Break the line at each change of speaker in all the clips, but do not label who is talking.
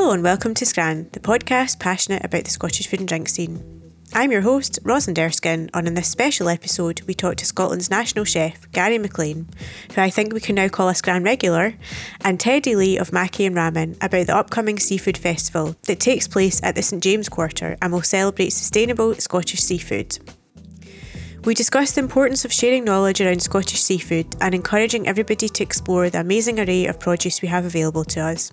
Hello and welcome to Scran, the podcast passionate about the Scottish food and drink scene. I'm your host, Rosalind Erskine, and in this special episode, we talk to Scotland's national chef, Gary MacLean, who I think we can now call a Scran regular, and Teddy Lee of Maki and Ramen about the upcoming seafood festival that takes place at the St James Quarter and will celebrate sustainable Scottish seafood. We discuss the importance of sharing knowledge around Scottish seafood and encouraging everybody to explore the amazing array of produce we have available to us.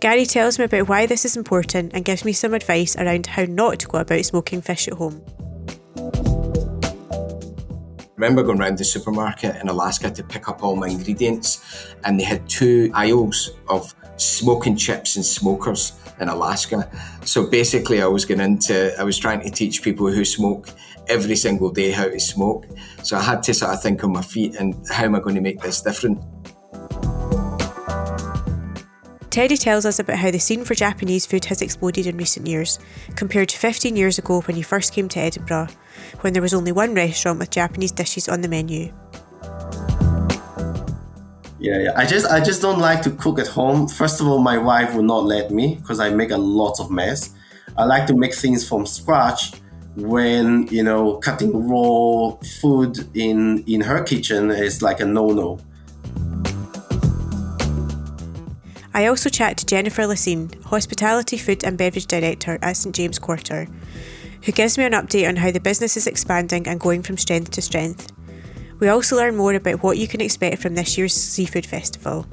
Gary tells me about why this is important and gives me some advice around how not to go about smoking fish at home.
I remember going around the supermarket in Alaska to pick up all my ingredients, and they had two aisles of smoking chips and smokers in Alaska. So basically, I was going into, I was trying to teach people who smoke every single day how to smoke. So I had to sort of think on my feet and how am I going to make this different?
Teddy tells us about how the scene for Japanese food has exploded in recent years, compared to 15 years ago when he first came to Edinburgh, when there was only one restaurant with Japanese dishes on the menu.
Yeah, yeah. I just I just don't like to cook at home. First of all, my wife will not let me because I make a lot of mess. I like to make things from scratch when, you know, cutting raw food in in her kitchen is like a no-no.
I also chat to Jennifer Laseen, Hospitality Food and Beverage Director at St James Quarter, who gives me an update on how the business is expanding and going from strength to strength. We also learn more about what you can expect from this year's Seafood Festival.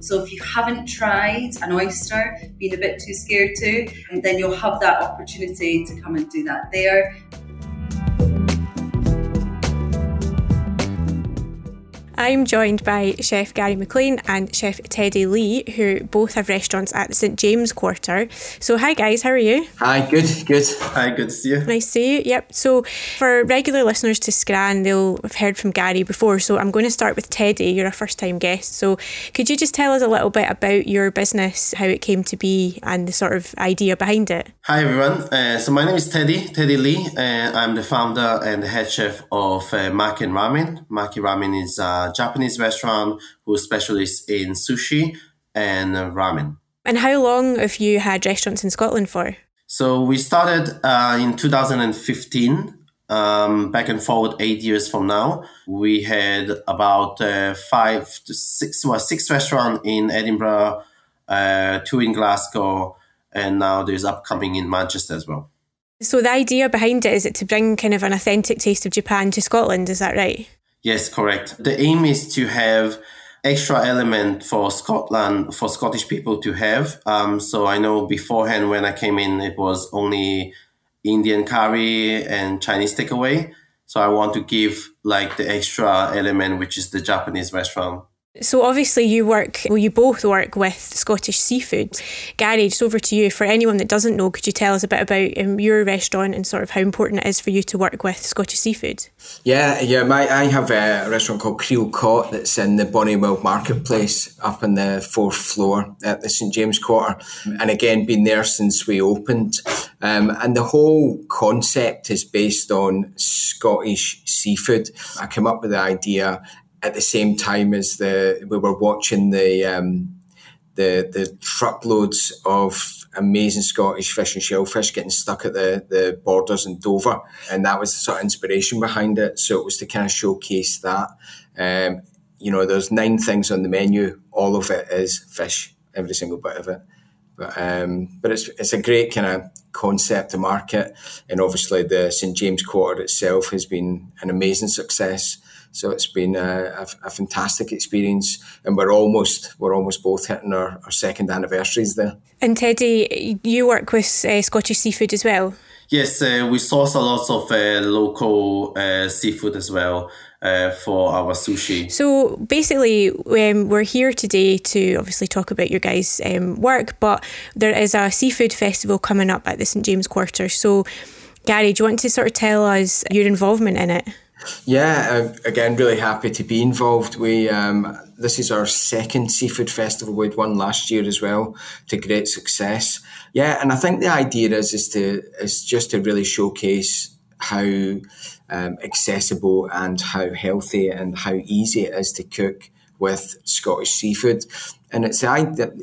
So if you haven't tried an oyster, been a bit too scared to, then you'll have that opportunity to come and do that there.
I'm joined by Chef Gary MacLean and Chef Teddy Lee, who both have restaurants at the St James Quarter. So, hi guys, how are you?
Hi, good, good.
Hi, good to see you.
Nice to see you. Yep. So, for regular listeners to Scran, they'll have heard from Gary before. So, I'm going to start with Teddy. You're a first time guest. So, could you just tell us a little bit about your business, how it came to be, and the sort of idea behind it?
Hi, everyone. Uh, so, my name is Teddy, Teddy Lee. Uh, I'm the founder and the head chef of uh, Maki and Ramen. Maki Ramen is a Japanese restaurant who specializes in sushi and ramen.
And how long have you had restaurants in Scotland for?
So we started uh, in 2015. Um, back and forward eight years from now, we had about uh, five to six, well, six restaurants in Edinburgh, uh, two in Glasgow, and now there's upcoming in Manchester as well.
So the idea behind it is it to bring kind of an authentic taste of Japan to Scotland, is that right?
Yes, correct. The aim is to have extra element for Scotland for Scottish people to have. Um, so I know beforehand when I came in, it was only Indian curry and Chinese takeaway. So I want to give like the extra element, which is the Japanese restaurant.
So obviously you work, well, you both work with Scottish seafood. Gary, just over to you. For anyone that doesn't know, could you tell us a bit about um, your restaurant and sort of how important it is for you to work with Scottish seafood?
Yeah, yeah. My I have a restaurant called Creel Caught that's in the Bonnie and Wild Marketplace up on the fourth floor at the St James Quarter, and again been there since we opened. Um, and the whole concept is based on Scottish seafood. I came up with the idea at the same time as the we were watching the um, the the truckloads of amazing Scottish fish and shellfish getting stuck at the the borders in Dover, and that was the sort of inspiration behind it. So it was to kind of showcase that. Um, you know, there's nine things on the menu. All of it is fish, every single bit of it. But um, but it's it's a great kind of concept to market, and obviously the St James Quarter itself has been an amazing success. So it's been a, a, a, fantastic experience, and we're almost we're almost both hitting our, our second anniversaries there.
And Teddy, you work with uh, Scottish seafood as well.
Yes, uh, we source a lot of uh, local uh, seafood as well uh, for our sushi.
So basically, um, we're here today to obviously talk about your guys' um, work, but there is a seafood festival coming up at the St James Quarter. So, Gary, do you want to sort of tell us your involvement in it?
Yeah, again, really happy to be involved. We um, this is our second seafood festival. We'd won last year as well to great success. Yeah, and I think the idea is is to is just to really showcase how um, accessible and how healthy and how easy it is to cook with Scottish seafood. And it's I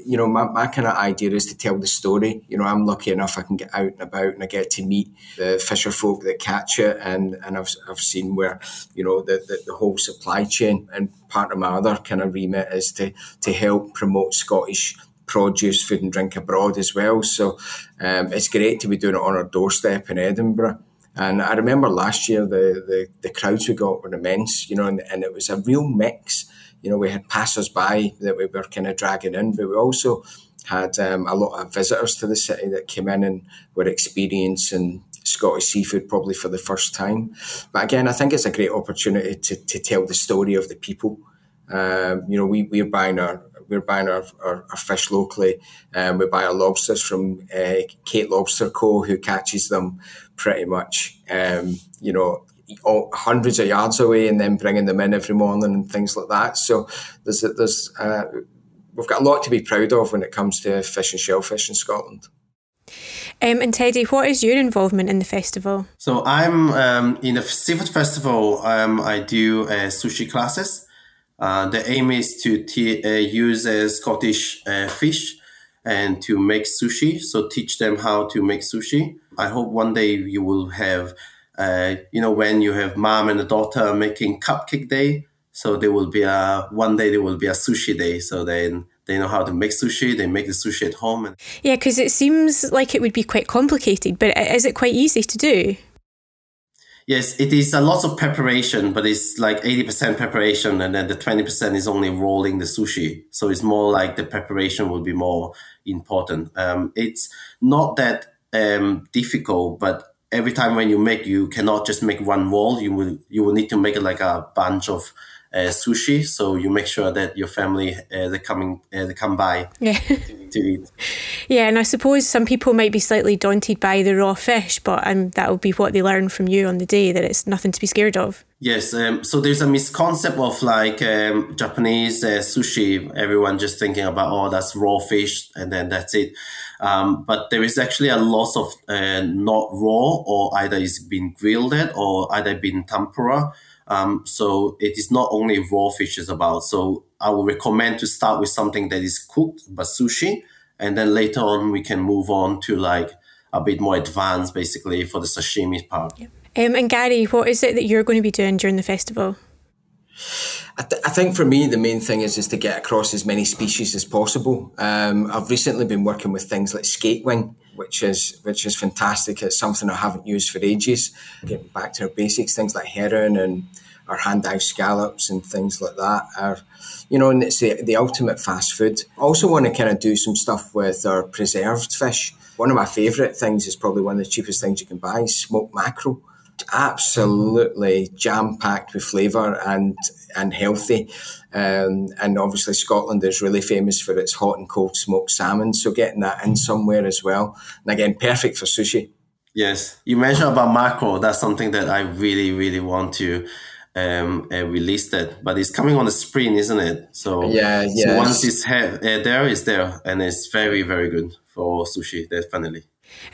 you know my, my kind of idea is to tell the story. You know, I'm lucky enough I can get out and about and I get to meet the fisher folk that catch it, and and I've, I've seen where you know the, the, the whole supply chain. And part of my other kind of remit is to to help promote Scottish produce, food and drink abroad as well. So um, it's great to be doing it on our doorstep in Edinburgh. And I remember last year the, the, the crowds we got were immense, you know, and, and it was a real mix you know, we had passers by that we were kind of dragging in, but we also had um, a lot of visitors to the city that came in and were experiencing Scottish seafood probably for the first time. But again, I think it's a great opportunity to, to tell the story of the people. Um, you know, we, we're buying our we're buying our, our, our fish locally. Um, we buy our lobsters from uh, Kate Lobster Co., who catches them pretty much, um, you know, hundreds of yards away and then bringing them in every morning and things like that. So there's there's uh, we've got a lot to be proud of when it comes to fish and shellfish in Scotland.
Um, and Teddy, what is your involvement in the festival?
So I'm um, in the seafood festival. Um, I do uh, sushi classes. Uh, the aim is to t- uh, use uh, Scottish uh, fish and to make sushi. So teach them how to make sushi. I hope one day you will have uh, you know, when you have mom and a daughter making cupcake day, so there will be a one day there will be a sushi day. So then they know how to make sushi. They make the sushi at home. And
yeah, because it seems like it would be quite complicated, but is it quite easy to do?
Yes, it is a lot of preparation, but it's like 80% preparation and then the 20% is only rolling the sushi. So it's more like the preparation will be more important. Um, it's not that um, difficult, but every time when you make, you cannot just make one wall. You will you will need to make like a bunch of uh, sushi. So you make sure that your family uh, they coming uh, they come by
yeah.
to, to, eat.
Yeah, and I suppose some people might be slightly daunted by the raw fish, but um, that will be what they learn from you on the day that it's nothing to be scared of.
Yes, um, so there's a misconception of like um, Japanese uh, sushi. Everyone just thinking about oh that's raw fish and then that's it. Um, but there is actually a lot of uh, not raw or either it's been grilled or either been tempura. Um, so it is not only raw fish is about. So I would recommend to start with something that is cooked, but sushi, and then later on we can move on to like a bit more advanced, basically for the sashimi part.
Yeah. Um, and Gary, what is it that you're going to be doing during the festival?
I, th- I, think for me the main thing is is to get across as many species as possible. Um, I've recently been working with things like skate wing, which is which is fantastic. It's something I haven't used for ages. Getting back to our basics, things like herring and our hand dive scallops and things like that are, you know, and it's the, the ultimate fast food. I also want to kind of do some stuff with our preserved fish. One of my favourite things is probably one of the cheapest things you can buy, smoked mackerel absolutely jam packed with flavour and and healthy. Um, and obviously, Scotland is really famous for its hot and cold smoked salmon. So getting that in somewhere as well, and again, perfect for sushi.
Yes, you mentioned about mackerel. That's something that I really, really want to um, uh, release that, but it's coming on the spring, isn't it? So
yeah, yeah.
So once it's ha- uh, there, it's there, and it's very, very good for sushi, definitely.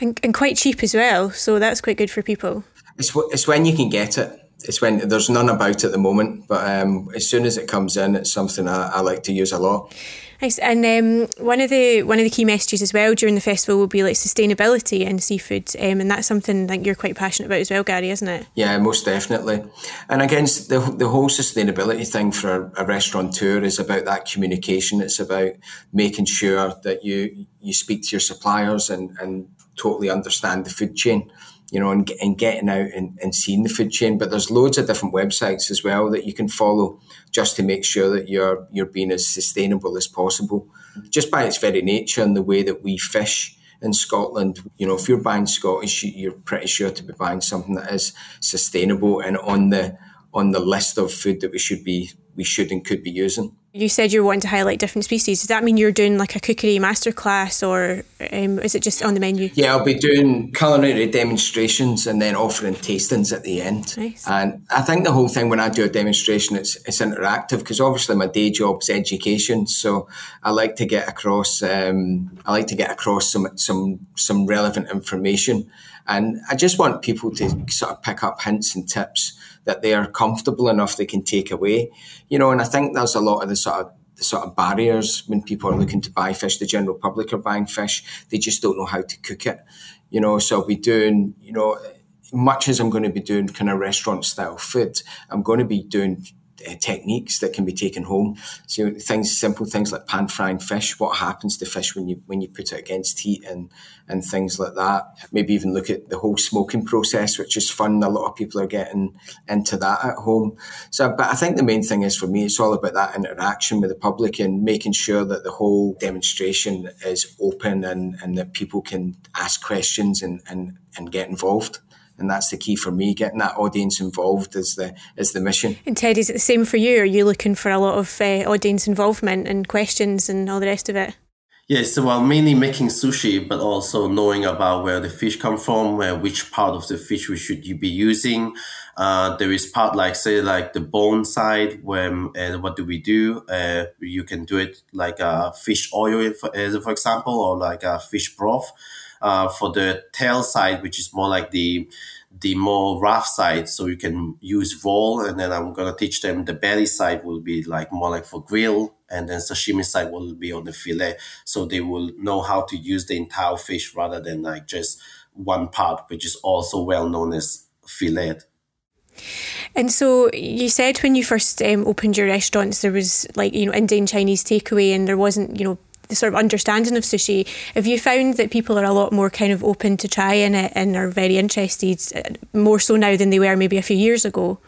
And, and quite cheap as well, so that's quite good for people.
It's it's when you can get it. It's when there's none about at the moment, but um, as soon as it comes in, it's something I, I like to use a lot.
Nice. And um, one of the one of the key messages as well during the festival will be like sustainability in seafood, um, and that's something that you're quite passionate about as well, Gary, isn't it?
Yeah, most definitely. And again, the the whole sustainability thing for a, a restaurateur is about that communication. It's about making sure that you you speak to your suppliers and and totally understand the food chain you know, and, and getting out and, and seeing the food chain. But there's loads of different websites as well that you can follow just to make sure that you're you're being as sustainable as possible. Just by its very nature and the way that we fish in Scotland. You know, if you're buying Scottish, you're pretty sure to be buying something that is sustainable and on the on the list of food that we should be we should and could be using.
You said you're wanting to highlight different species. Does that mean you're doing like a cookery masterclass or um, is it just on the menu?
Yeah, I'll be doing culinary demonstrations and then offering tastings at the end.
Nice.
And I think the whole thing when I do a demonstration, it's, it's interactive because obviously my day job is education. So I like to get across, um, I like to get across some, some, some relevant information. And I just want people to sort of pick up hints and tips that they are comfortable enough they can take away. You know, and I think there's a lot of the sort of the sort of barriers when people are looking to buy fish. The general public are buying fish; they just don't know how to cook it. You know, so I'll be doing, you know, much as I'm going to be doing kind of restaurant style food, I'm going to be doing Uh, techniques that can be taken home. So things, simple things like pan frying fish. What happens to fish when you when you put it against heat and and things like that. Maybe even look at the whole smoking process, which is fun. A lot of people are getting into that at home. So, but I think the main thing is for me, it's all about that interaction with the public and making sure that the whole demonstration is open and and that people can ask questions and and and get involved and that's the key for me. Getting that audience involved is the is the mission.
And Ted, is it the same for you? Are you looking for a lot of uh, audience involvement and questions and all the rest of it?
Yes, so well, mainly making sushi, but also knowing about where the fish come from, where which part of the fish we should you be using. Uh, there is part like say like the bone side, where and what do we do? Uh, you can do it like a fish oil, for, for example, or like a fish broth. Uh, for the tail side, which is more like the the more rough side, so you can use roll, and then I'm gonna teach them the belly side will be like more like for grill, and then sashimi side will be on the fillet, so they will know how to use the entire fish rather than like just one part, which is also well known as fillet.
And so you said when you first um, opened your restaurants, there was like you know Indian Chinese takeaway, and there wasn't you know sort of understanding of sushi, have you found that people are a lot more kind of open to trying it and are very interested uh, more so now than they were maybe a few years ago?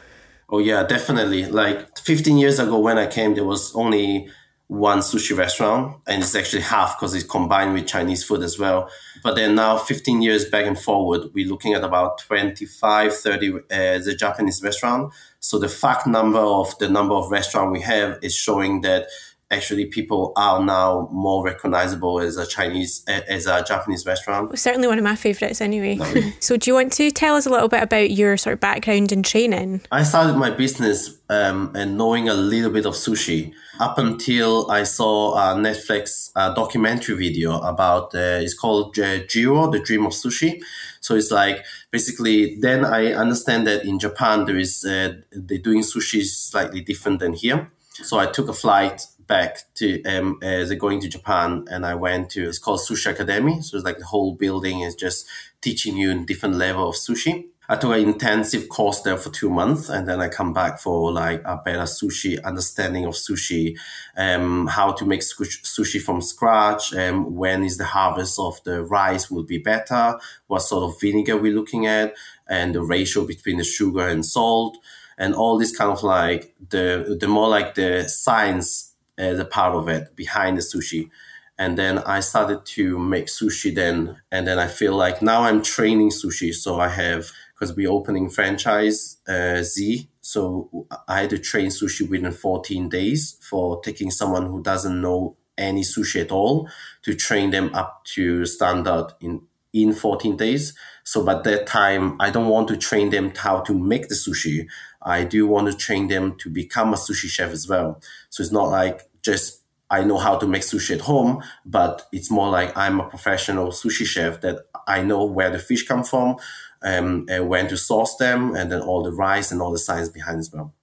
Oh yeah, definitely. Like 15 years ago when I came, there was only one sushi restaurant and it's actually half because it's combined with Chinese food as well. But then now 15 years back and forward, we're looking at about 25, 30 uh, the Japanese restaurant. So the fact number of the number of restaurant we have is showing that actually people are now more recognizable as a Chinese as a Japanese restaurant.
Well, certainly one of my favorites anyway. so do you want to tell us a little bit about your sort of background and training?
I started my business um, and knowing a little bit of sushi up until I saw a Netflix uh, documentary video about uh, it's called uh, Jiro, the Dream of Sushi. So it's like basically then I understand that in Japan there is uh, they're doing sushi slightly different than here. So I took a flight back to um, as going to Japan, and I went to it's called Sushi Academy. So it's like the whole building is just teaching you in different level of sushi. I took an intensive course there for two months, and then I come back for like a better sushi understanding of sushi, um, how to make sushi from scratch, um, when is the harvest of the rice will be better, what sort of vinegar we're looking at, and the ratio between the sugar and salt, and all this kind of like the the more like the science as a part of it behind the sushi. And then I started to make sushi then. And then I feel like now I'm training sushi. So I have, because we're opening franchise uh, Z. So I had to train sushi within 14 days for taking someone who doesn't know any sushi at all to train them up to standard in in 14 days. So by that time, I don't want to train them how to make the sushi. I do want to train them to become a sushi chef as well. So it's not like just I know how to make sushi at home, but it's more like I'm a professional sushi chef that I know where the fish come from, um, and when to source them, and then all the rice and all the science behind as well.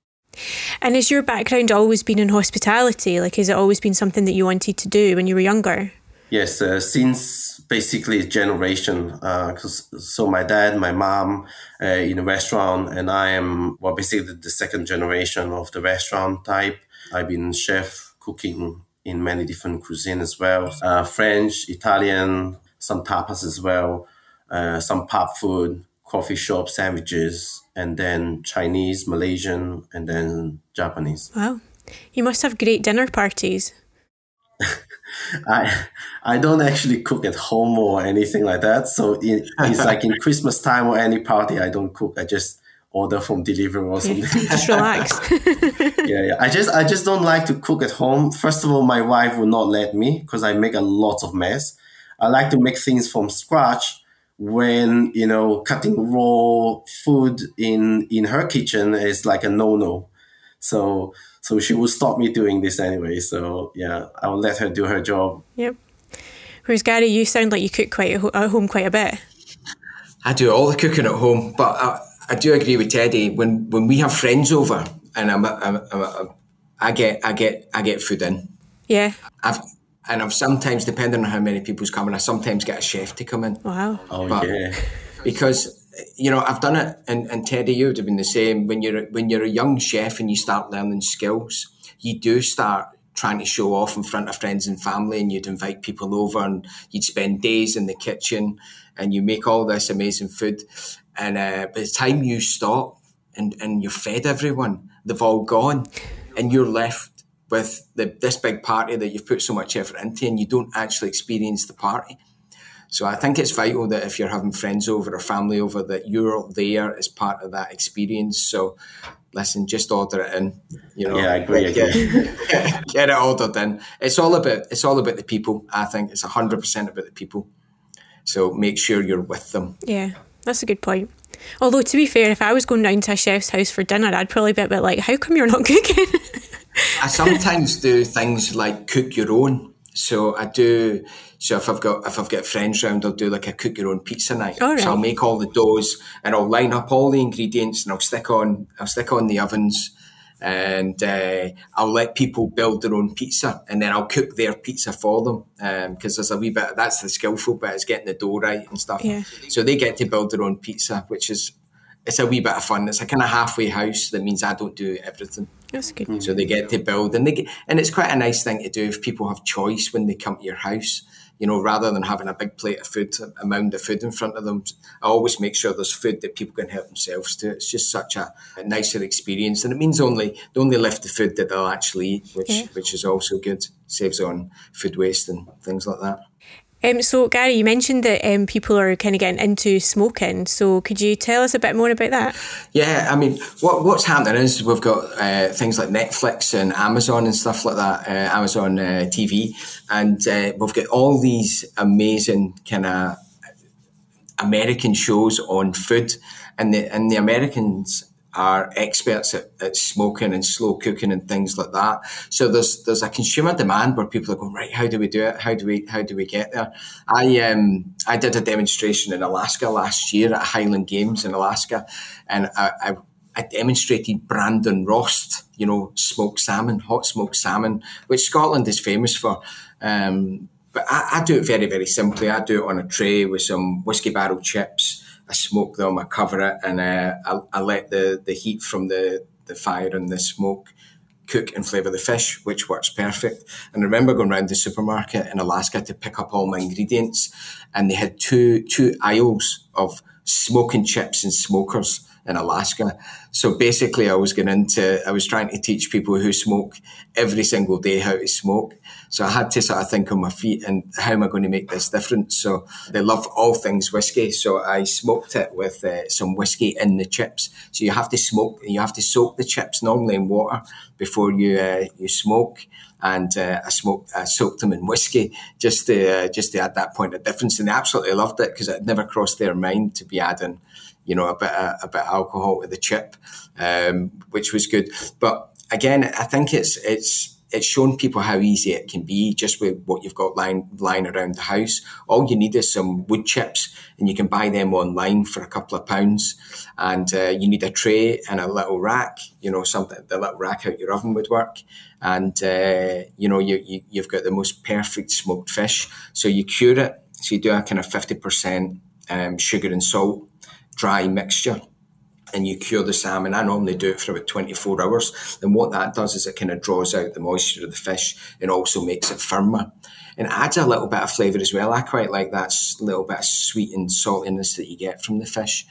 And has your background always been in hospitality? Like, has it always been something that you wanted to do when you were younger?
Yes, uh, since basically a generation. Uh, so my dad, my mom, uh, in a restaurant, and I am well basically the second generation of the restaurant type. I've been chef cooking in many different cuisine as well. Uh, French, Italian, some tapas as well, uh, some pub food, coffee shop sandwiches, and then Chinese, Malaysian, and then Japanese.
Wow. You must have great dinner parties.
I I don't actually cook at home or anything like that. So it, it's like in Christmas time or any party, I don't cook. I just order from delivery or something.
Yeah, just relax.
yeah, yeah. I just I just don't like to cook at home. First of all, my wife will not let me because I make a lot of mess. I like to make things from scratch when you know cutting raw food in in her kitchen is like a no no. So so she will stop me doing this anyway. So yeah, I will let her do her job.
Yep. Whereas Gary, you sound like you cook quite at home quite a bit.
I do all the cooking at home, but I, I do agree with Teddy. When when we have friends over, and I'm, I'm, I'm, I'm I get I get I get food in.
Yeah.
I've and I've sometimes, depending on how many people's coming, I sometimes get a chef to come in.
Wow.
Oh but yeah.
Because you know I've done it, and, and Teddy, you would have been the same. When you're when you're a young chef and you start learning skills, you do start trying to show off in front of friends and family, and you'd invite people over, and you'd spend days in the kitchen, and you make all this amazing food, and uh, by the time you stop and and you've fed everyone, they've all gone, and you're left with the, this big party that you've put so much effort into and you don't actually experience the party. So I think it's vital that if you're having friends over or family over, that you're there as part of that experience. So listen, just order it in. You know,
yeah, I agree.
Get, get, get it ordered in. It's all about it's all about the people. I think it's hundred percent about the people. So make sure you're with them.
Yeah, that's a good point. Although to be fair, if I was going down to a chef's house for dinner, I'd probably be a bit like, "How come you're not cooking?"
I sometimes do things like cook your own. So I do. So if I've got if I've got friends round, I'll do like a cook your own pizza night.
Right.
So I'll make all the doughs and I'll line up all the ingredients and I'll stick on I'll stick on the ovens and uh, I'll let people build their own pizza and then I'll cook their pizza for them because um, there's a wee bit that's the skillful bit is getting the dough right and stuff.
Yeah.
So they get to build their own pizza, which is it's a wee bit of fun. It's a kind of halfway house that means I don't do everything.
That's good.
So they get to build, and they get, and it's quite a nice thing to do if people have choice when they come to your house. You know, rather than having a big plate of food, a mound of food in front of them, I always make sure there's food that people can help themselves to. It's just such a, a nicer experience, and it means only they only left the food that they'll actually eat, which yeah. which is also good. Saves on food waste and things like that.
Um, so, Gary, you mentioned that um, people are kind of getting into smoking. So, could you tell us a bit more about that?
Yeah, I mean, what, what's happening is we've got uh, things like Netflix and Amazon and stuff like that, uh, Amazon uh, TV, and uh, we've got all these amazing kind of American shows on food, and the and the Americans are experts at, at, smoking and slow cooking and things like that. So there's there's a consumer demand where people are going right. How do we do it? How do we how do we get there? I um I did a demonstration in Alaska last year at Highland Games in Alaska, and I, I, I demonstrated Bradan Rost, You know, smoked salmon, hot smoked salmon, which Scotland is famous for. Um, but I, I do it very very simply. I do it on a tray with some whiskey barrel chips I smoke them, I cover it, and uh, I, I, let the, the heat from the, the fire and the smoke cook and flavour the fish, which works perfect. And I remember going around the supermarket in Alaska to pick up all my ingredients, and they had two two aisles of smoking chips and smokers in Alaska. So basically, I was going into, I was trying to teach people who smoke every single day how to smoke. So I had to sort of think on my feet and how am I going to make this different? So they love all things whiskey. So I smoked it with uh, some whiskey in the chips. So you have to smoke, you have to soak the chips normally in water before you uh, you smoke. And uh, I smoked, I soaked them in whiskey just to uh, just to add that point of difference. And they absolutely loved it because it never crossed their mind to be adding you know, a bit of, a bit of alcohol to the chip, um, which was good. But again, I think it's it's it's shown people how easy it can be just with what you've got lying lying around the house. All you need is some wood chips, and you can buy them online for a couple of pounds. And uh, you need a tray and a little rack. You know, something the little rack out your oven would work. And uh, you know, you, you you've got the most perfect smoked fish. So you cure it. So you do a kind of fifty percent um, sugar and salt dry mixture and you cure the salmon. I normally do it for about 24 hours. And what that does is it kind of draws out the moisture of the fish and also makes it firmer and adds a little bit of flavour as well. I quite like that little bit of sweet and saltiness that you get from the fish.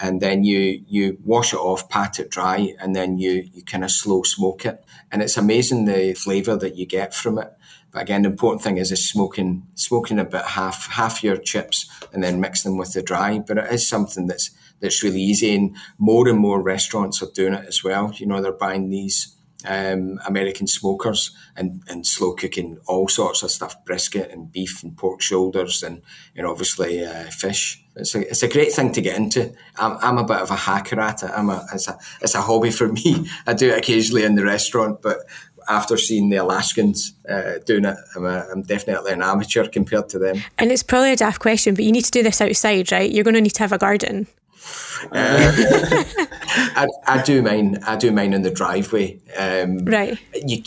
and then you you wash it off, pat it dry, and then you you kind of slow smoke it, and it's amazing the flavour that you get from it. But again, the important thing is is smoking smoking about half half your chips and then mix them with the dry. But it is something that's that's really easy, and more and more restaurants are doing it as well. You know, they're buying these um, American smokers and, and slow cooking all sorts of stuff, brisket and beef and pork shoulders and, and obviously uh, fish. It's a, it's a great thing to get into. I'm, I'm a bit of a hacker at it. I'm a, it's, a, it's a hobby for me. I do it occasionally in the restaurant, but after seeing the Alaskans uh, doing it, I'm, a, I'm, definitely an amateur compared to them.
And it's probably a daft question, but you need to do this outside, right? You're going to need to have a garden.
Uh, I, I do mine. I do mine in the driveway. Um,
right.
You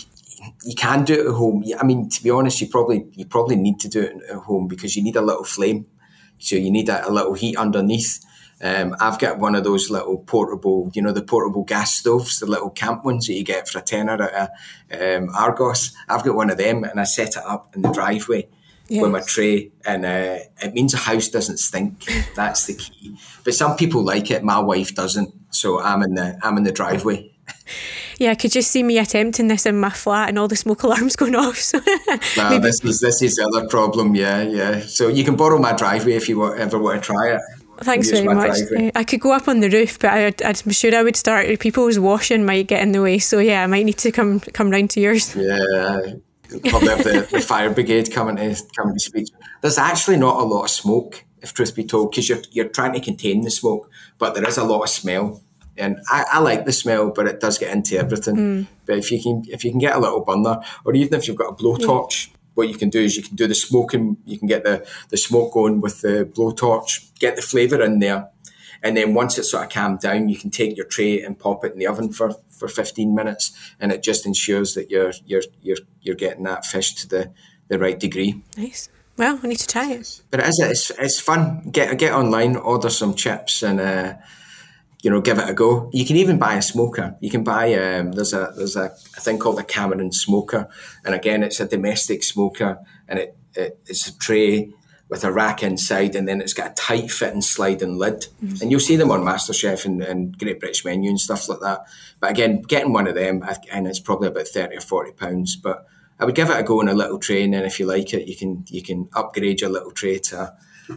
you can do it at home. I mean, to be honest, you probably you probably need to do it at home because you need a little flame, so you need a, a little heat underneath. Um, I've got one of those little portable, you know, the portable gas stoves, the little camp ones that you get for a tenner at a, um, Argos. I've got one of them, and I set it up in the driveway yes. with my tray, and uh, it means a house doesn't stink. That's the key. But some people like it. My wife doesn't, so I'm in the I'm in the driveway.
Yeah, I could just see me attempting this in my flat and all the smoke alarms going off. So
no, maybe... this is this is the other problem. Yeah, yeah. So you can borrow my driveway if you ever want to try it.
Thanks very much. Driveway. I could go up on the roof, but I, I'm sure I would start. People's washing might get in the way, so yeah, I might need to come come round to yours.
Yeah, probably have the, the fire brigade coming to coming to speak. There's actually not a lot of smoke, if truth be told, because you're you're trying to contain the smoke, but there is a lot of smell. And I, I like the smell, but it does get into everything. Mm. But if you can if you can get a little burner, or even if you've got a blowtorch, yeah. what you can do is you can do the smoking. You can get the the smoke going with the blowtorch, get the flavour in there, and then once it's sort of calmed down, you can take your tray and pop it in the oven for for 15 minutes, and it just ensures that you're you're you're you're getting that fish to the the right degree.
Nice. Well, we need to try it.
But it is it's it's fun. Get get online, order some chips, and uh, you know give it a go. You can even buy a smoker. You can buy um, there's a there's a, a thing called a Cameron smoker, and again it's a domestic smoker, and it, it it's a tray with a rack inside, and then it's got a tight fitting sliding lid. Mm-hmm. And you'll see them on MasterChef and, and Great British Menu and stuff like that. But again, getting one of them, and it's probably about thirty or forty pounds. But I would give it a go in a little tray, and then if you like it, you can you can upgrade your little tray to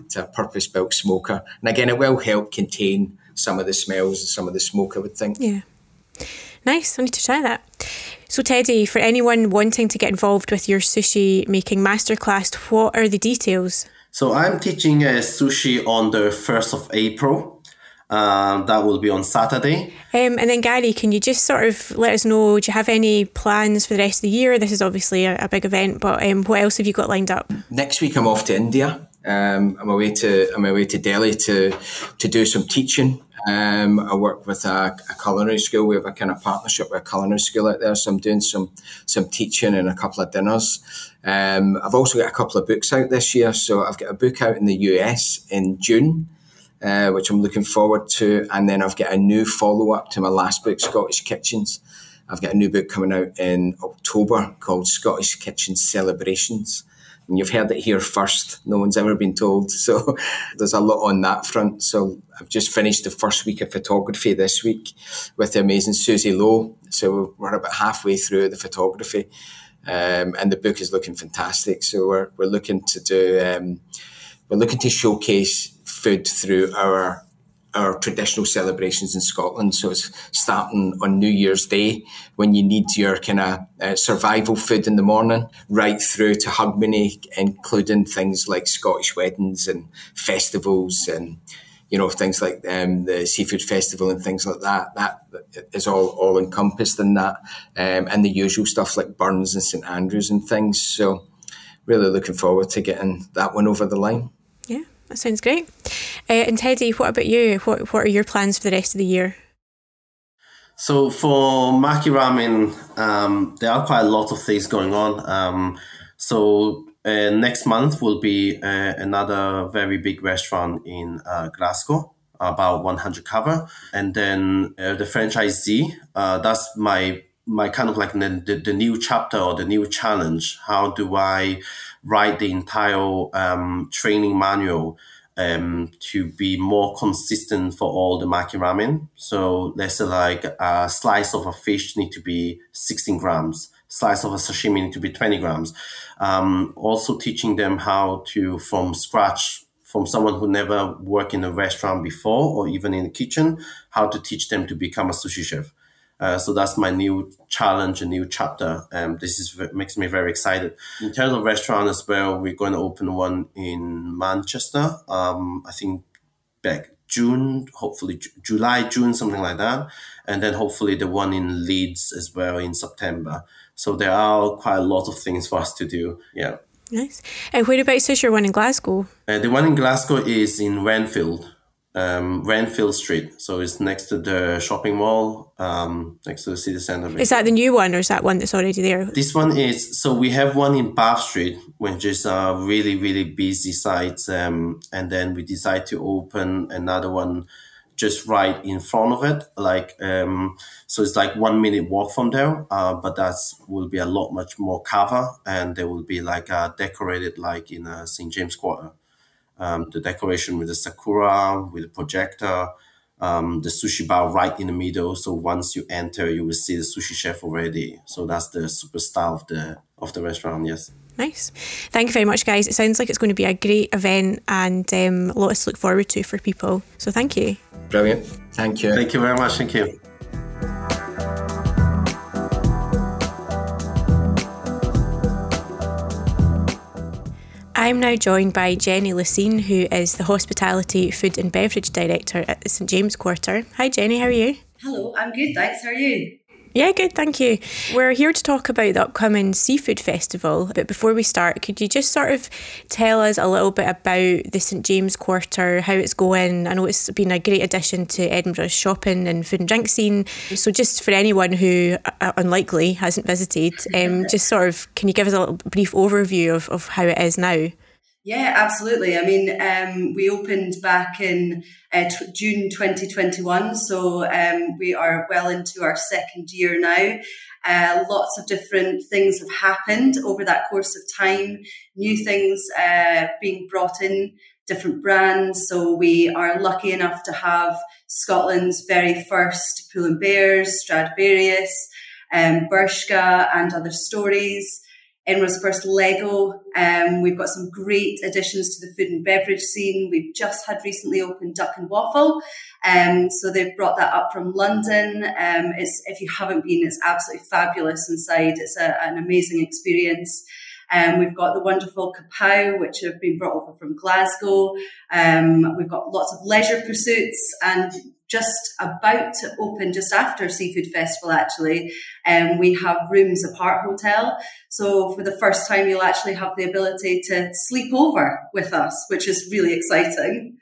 to a purpose built smoker. And again, it will help contain some of the smells and some of the smoke. I would think.
Yeah. Nice. I need to try that. So, Teddy, for anyone wanting to get involved with your sushi making masterclass, what are the details?
So I'm teaching uh, sushi on the 1st of April. Uh, that will be on Saturday.
Um, and then, Gary, can you just sort of let us know? Do you have any plans for the rest of the year? This is obviously a, a big event, but um, what else have you got lined up?
Next week, I'm off to India. Um, I'm away to I'm away to Delhi to to do some teaching. Um, I work with a, a, culinary school. We have a kind of partnership with a culinary school out there, so I'm doing some some teaching and a couple of dinners. Um, I've also got a couple of books out this year. So I've got a book out in the US in June, uh, which I'm looking forward to. And then I've got a new follow up to my last book, Scottish Kitchens. I've got a new book coming out in October called Scottish Kitchen Celebrations. And you've heard it here first. No one's ever been told. So there's a lot on that front. So I've just finished the first week of photography this week with the amazing Susie Lowe. So we're about halfway through the photography. Um, and the book is looking fantastic. So we're, we're looking to do um, we're looking to showcase food through our our traditional celebrations in Scotland. So it's starting on New Year's Day when you need your kind of uh, survival food in the morning, right through to Hogmanay, including things like Scottish weddings and festivals and you know things like um, the seafood festival and things like that. That is all all encompassed in that, um, and the usual stuff like Burns and St Andrews and things. So, really looking forward to getting that one over the line.
Yeah, that sounds great. Uh, and Teddy, what about you? What what are your plans for the rest of the year?
So for Maki Ramen, um, there are quite a lot of things going on. Um, so uh, next month will be uh, another very big restaurant in uh, Glasgow, about 100 cover. And then uh, the franchisee, uh, that's my my kind of like the, the, the, new chapter or the new challenge. How do I write the entire um, training manual um, to be more consistent for all the maki ramen. So let's say like a slice of a fish need to be 16 grams, slice of a sashimi need to be 20 grams. Um, also teaching them how to from scratch from someone who never worked in a restaurant before or even in the kitchen, how to teach them to become a sushi chef. Uh, so that's my new challenge, a new chapter. Um, this is makes me very excited. In terms of restaurant as well, we're going to open one in Manchester. Um, I think back June, hopefully July, June, something like that, and then hopefully the one in Leeds as well in September. So there are quite a lot of things for us to do. Yeah.
Nice. And whereabouts is your one in Glasgow?
Uh, the one in Glasgow is in Renfield um, Renfield Street. So it's next to the shopping mall, um, next to the city center.
Is that the new one or is that one that's already there?
This one is, so we have one in Bath Street, which is a really, really busy site. Um, and then we decide to open another one just right in front of it. Like, um, so it's like one minute walk from there, uh, but that's will be a lot much more cover and there will be like a decorated like in a St. James Quarter um, the decoration with the sakura, with the projector, um, the sushi bar right in the middle. So once you enter, you will see the sushi chef already. So that's the super superstar of the of the restaurant. Yes.
Nice. Thank you very much, guys. It sounds like it's going to be a great event and um, a lot to look forward to for people. So thank you.
Brilliant. Thank you.
Thank you very much. Thank you.
I'm now joined by Jenny Laseen, who is the Hospitality, Food and Beverage Director at the St James Quarter. Hi, Jenny, how are you?
Hello, I'm good, thanks. How are you?
Yeah, good, thank you. We're here to talk about the upcoming Seafood Festival, but before we start, could you just sort of tell us a little bit about the St James Quarter, how it's going? I know it's been a great addition to Edinburgh's shopping and food and drink scene. So, just for anyone who uh, unlikely hasn't visited, um, just sort of can you give us a little brief overview of, of how it is now?
Yeah, absolutely. I mean, um, we opened back in uh, t- June 2021, so um, we are well into our second year now. Uh, lots of different things have happened over that course of time, new things uh, being brought in, different brands. So we are lucky enough to have Scotland's very first Pull and Bears, Stradivarius, um, Bershka, and other stories. Edinburgh's first Lego. Um, we've got some great additions to the food and beverage scene. We've just had recently opened Duck and Waffle. Um, so they've brought that up from London. Um, it's, if you haven't been, it's absolutely fabulous inside. It's a, an amazing experience. Um, we've got the wonderful Kapow, which have been brought over from Glasgow. Um, we've got lots of leisure pursuits and just about to open just after Seafood Festival, actually, um, we have Rooms Apart Hotel. So for the first time, you'll actually have the ability to sleep over with us, which is really exciting.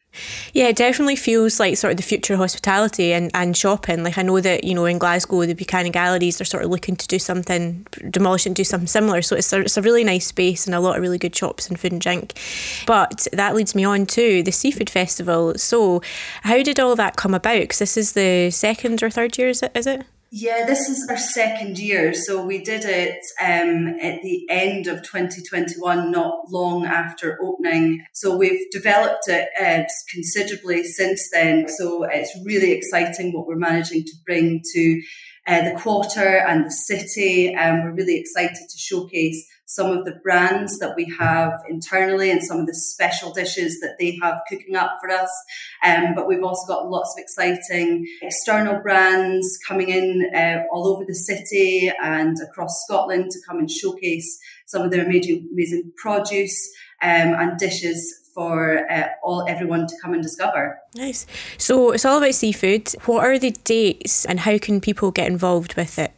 Yeah, it definitely feels like sort of the future of hospitality and, and shopping. Like I know that, you know, in Glasgow, the Buchanan Galleries, they're sort of looking to do something, demolish and do something similar. So it's a, it's a really nice space and a lot of really good shops and food and drink. But that leads me on to the Seafood Festival. So how did all that come about? Because this is the second or third year, is it? Is it?
Yeah, this is our second year. So we did it um, at the end of 2021, not long after opening. So we've developed it uh, considerably since then. So it's really exciting what we're managing to bring to uh, the quarter and the city. And um, we're really excited to showcase some of the brands that we have internally and some of the special dishes that they have cooking up for us. Um, but we've also got lots of exciting external brands coming in uh, all over the city and across Scotland to come and showcase some of their amazing, amazing produce um, and dishes for uh, all everyone to come and discover.
Nice. So it's all about seafood. What are the dates and how can people get involved with it?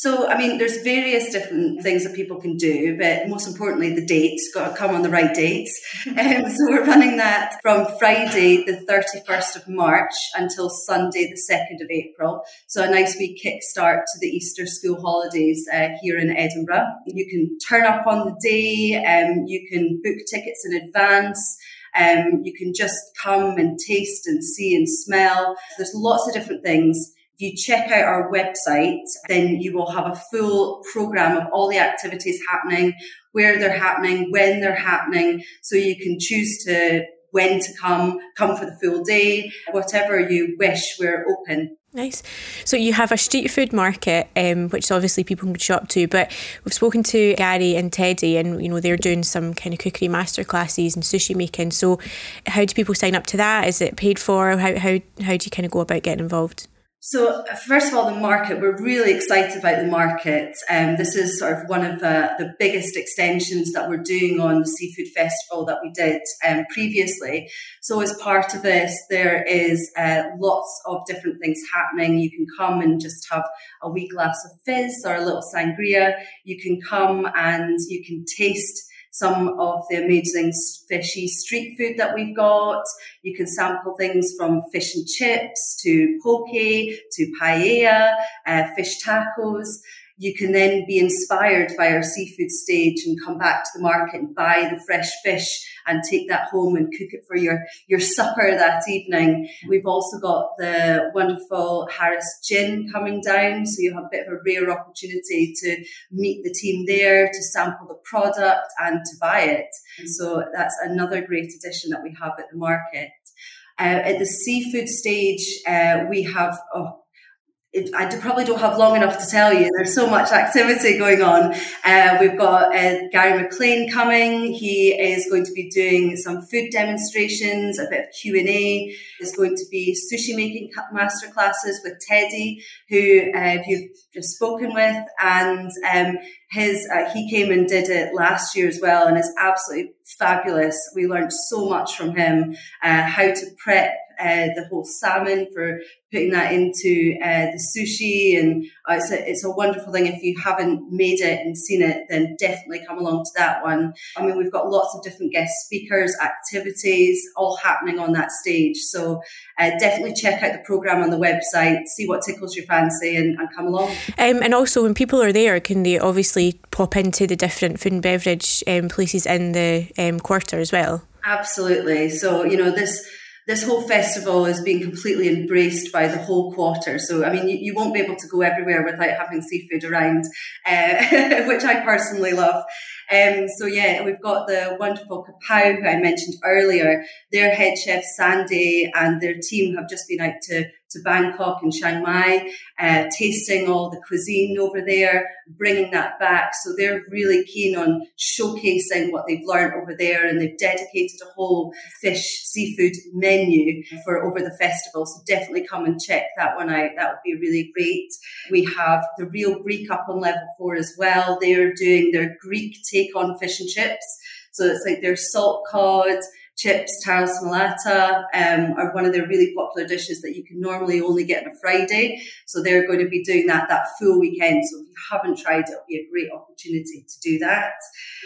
So, I mean, there's various different things that people can do, but most importantly, the dates got to come on the right dates. Um, so, we're running that from Friday, the 31st of March, until Sunday, the 2nd of April. So, a nice wee kickstart to the Easter school holidays uh, here in Edinburgh. You can turn up on the day, um, you can book tickets in advance. Um, you can just come and taste and see and smell. There's lots of different things you check out our website, then you will have a full program of all the activities happening, where they're happening, when they're happening. So you can choose to when to come, come for the full day, whatever you wish, we're open.
Nice. So you have a street food market, um, which obviously people can shop to. But we've spoken to Gary and Teddy, and you know they're doing some kind of cookery master classes and sushi making. So, how do people sign up to that? Is it paid for? How how how do you kind of go about getting involved?
So, first of all, the market, we're really excited about the market. Um, this is sort of one of the, the biggest extensions that we're doing on the Seafood Festival that we did um, previously. So, as part of this, there is uh, lots of different things happening. You can come and just have a wee glass of fizz or a little sangria. You can come and you can taste some of the amazing fishy street food that we've got. You can sample things from fish and chips to poke to paella, uh, fish tacos you can then be inspired by our seafood stage and come back to the market and buy the fresh fish and take that home and cook it for your, your supper that evening. We've also got the wonderful Harris gin coming down. So you have a bit of a rare opportunity to meet the team there, to sample the product and to buy it. So that's another great addition that we have at the market. Uh, at the seafood stage, uh, we have oh, it, I probably don't have long enough to tell you. There's so much activity going on. Uh, we've got uh, Gary MacLean coming. He is going to be doing some food demonstrations, a bit of Q and A. There's going to be sushi making masterclasses with Teddy, who uh, you've just spoken with, and um, his uh, he came and did it last year as well, and it's absolutely fabulous. We learned so much from him, uh, how to prep uh, the whole salmon for putting that into uh, the sushi. And uh, it's, a, it's a wonderful thing. If you haven't made it and seen it, then definitely come along to that one. I mean, we've got lots of different guest speakers, activities, all happening on that stage. So uh, definitely check out the program on the website, see what tickles your fancy, and, and come along.
Um, and also, when people are there, can they obviously pop into the different food and beverage um, places in the um, quarter as well?
Absolutely. So, you know, this this whole festival is being completely embraced by the whole quarter. So, I mean, you, you won't be able to go everywhere without having seafood around, uh, which I personally love. Um, so, yeah, we've got the wonderful Kapow, who I mentioned earlier. Their head chef, Sandy, and their team have just been out to to Bangkok and Chiang Mai, uh, tasting all the cuisine over there, bringing that back. So they're really keen on showcasing what they've learned over there, and they've dedicated a whole fish seafood menu for over the festival. So definitely come and check that one out. That would be really great. We have the Real Greek up on level four as well. They're doing their Greek take on fish and chips. So it's like their salt cod, chips, taros malata um, are one of their really popular dishes that you can normally only get on a Friday. So they're going to be doing that that full weekend. So if you haven't tried it, it'll be a great opportunity to do that.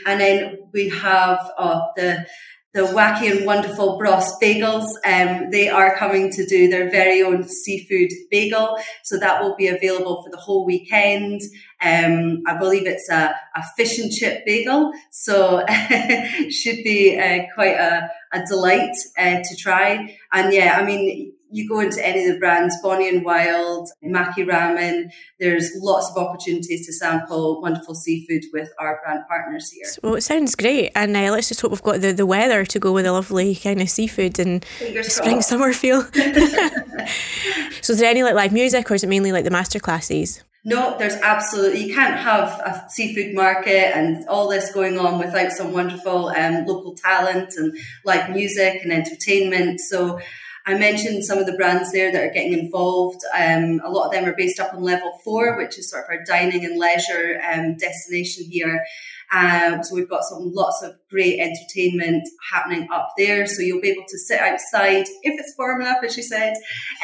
And then we have uh, the the wacky and wonderful Bros Bagels. Um, they are coming to do their very own seafood bagel. So that will be available for the whole weekend. Um, I believe it's a, a, fish and chip bagel. So should be uh, quite a, a delight uh, to try. And yeah, I mean, you go into any of the brands, Bonnie and Wild, Maki Ramen, there's lots of opportunities to sample wonderful seafood with our brand partners here.
Well, it sounds great. And uh, let's just hope we've got the, the weather to go with a lovely kind of seafood and Fingers spring crossed. summer feel. so is there any like live music or is it mainly like the master classes?
No, there's absolutely, you can't have a seafood market and all this going on without some wonderful um, local talent and live music and entertainment. So I mentioned some of the brands there that are getting involved. Um, a lot of them are based up on level four, which is sort of our dining and leisure um, destination here. Um, so we've got some lots of great entertainment happening up there. So you'll be able to sit outside if it's warm enough, as you said,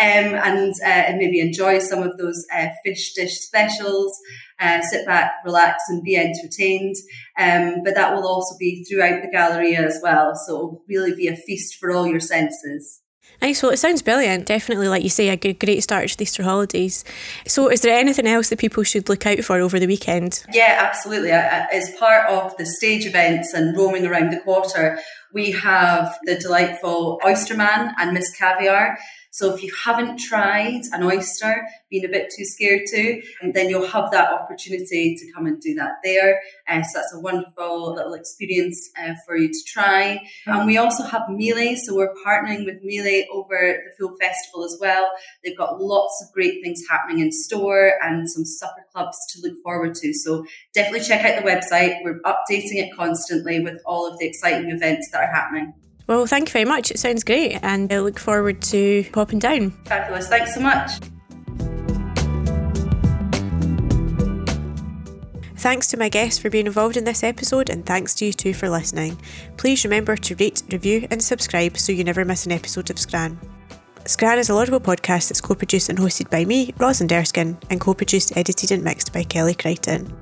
um, and uh, and maybe enjoy some of those uh, fish dish specials. Uh, sit back, relax, and be entertained. Um, but that will also be throughout the gallery as well. So it'll really be a feast for all your senses.
Nice. Well, it sounds brilliant. Definitely, like you say, a good, great start to the Easter holidays. So, is there anything else that people should look out for over the weekend?
Yeah, absolutely. Uh, uh, as part of the stage events and roaming around the quarter, we have the delightful Oysterman and Miss Caviar. So if you haven't tried an oyster, being a bit too scared to, then you'll have that opportunity to come and do that there. Uh, so that's a wonderful little experience uh, for you to try. And we also have Mealy, so we're partnering with Mealy over the full festival as well. They've got lots of great things happening in store and some supper clubs to look forward to. So definitely check out the website. We're updating it constantly with all of the exciting events that are happening.
Well, thank you very much. It sounds great, and I look forward to popping down.
Fabulous. Thanks so much.
Thanks to my guests for being involved in this episode, and thanks to you too for listening. Please remember to rate, review, and subscribe so you never miss an episode of Scran. Scran is a laudable podcast that's co produced and hosted by me, Rosalind Erskine, and co produced, edited, and mixed by Kelly Crichton.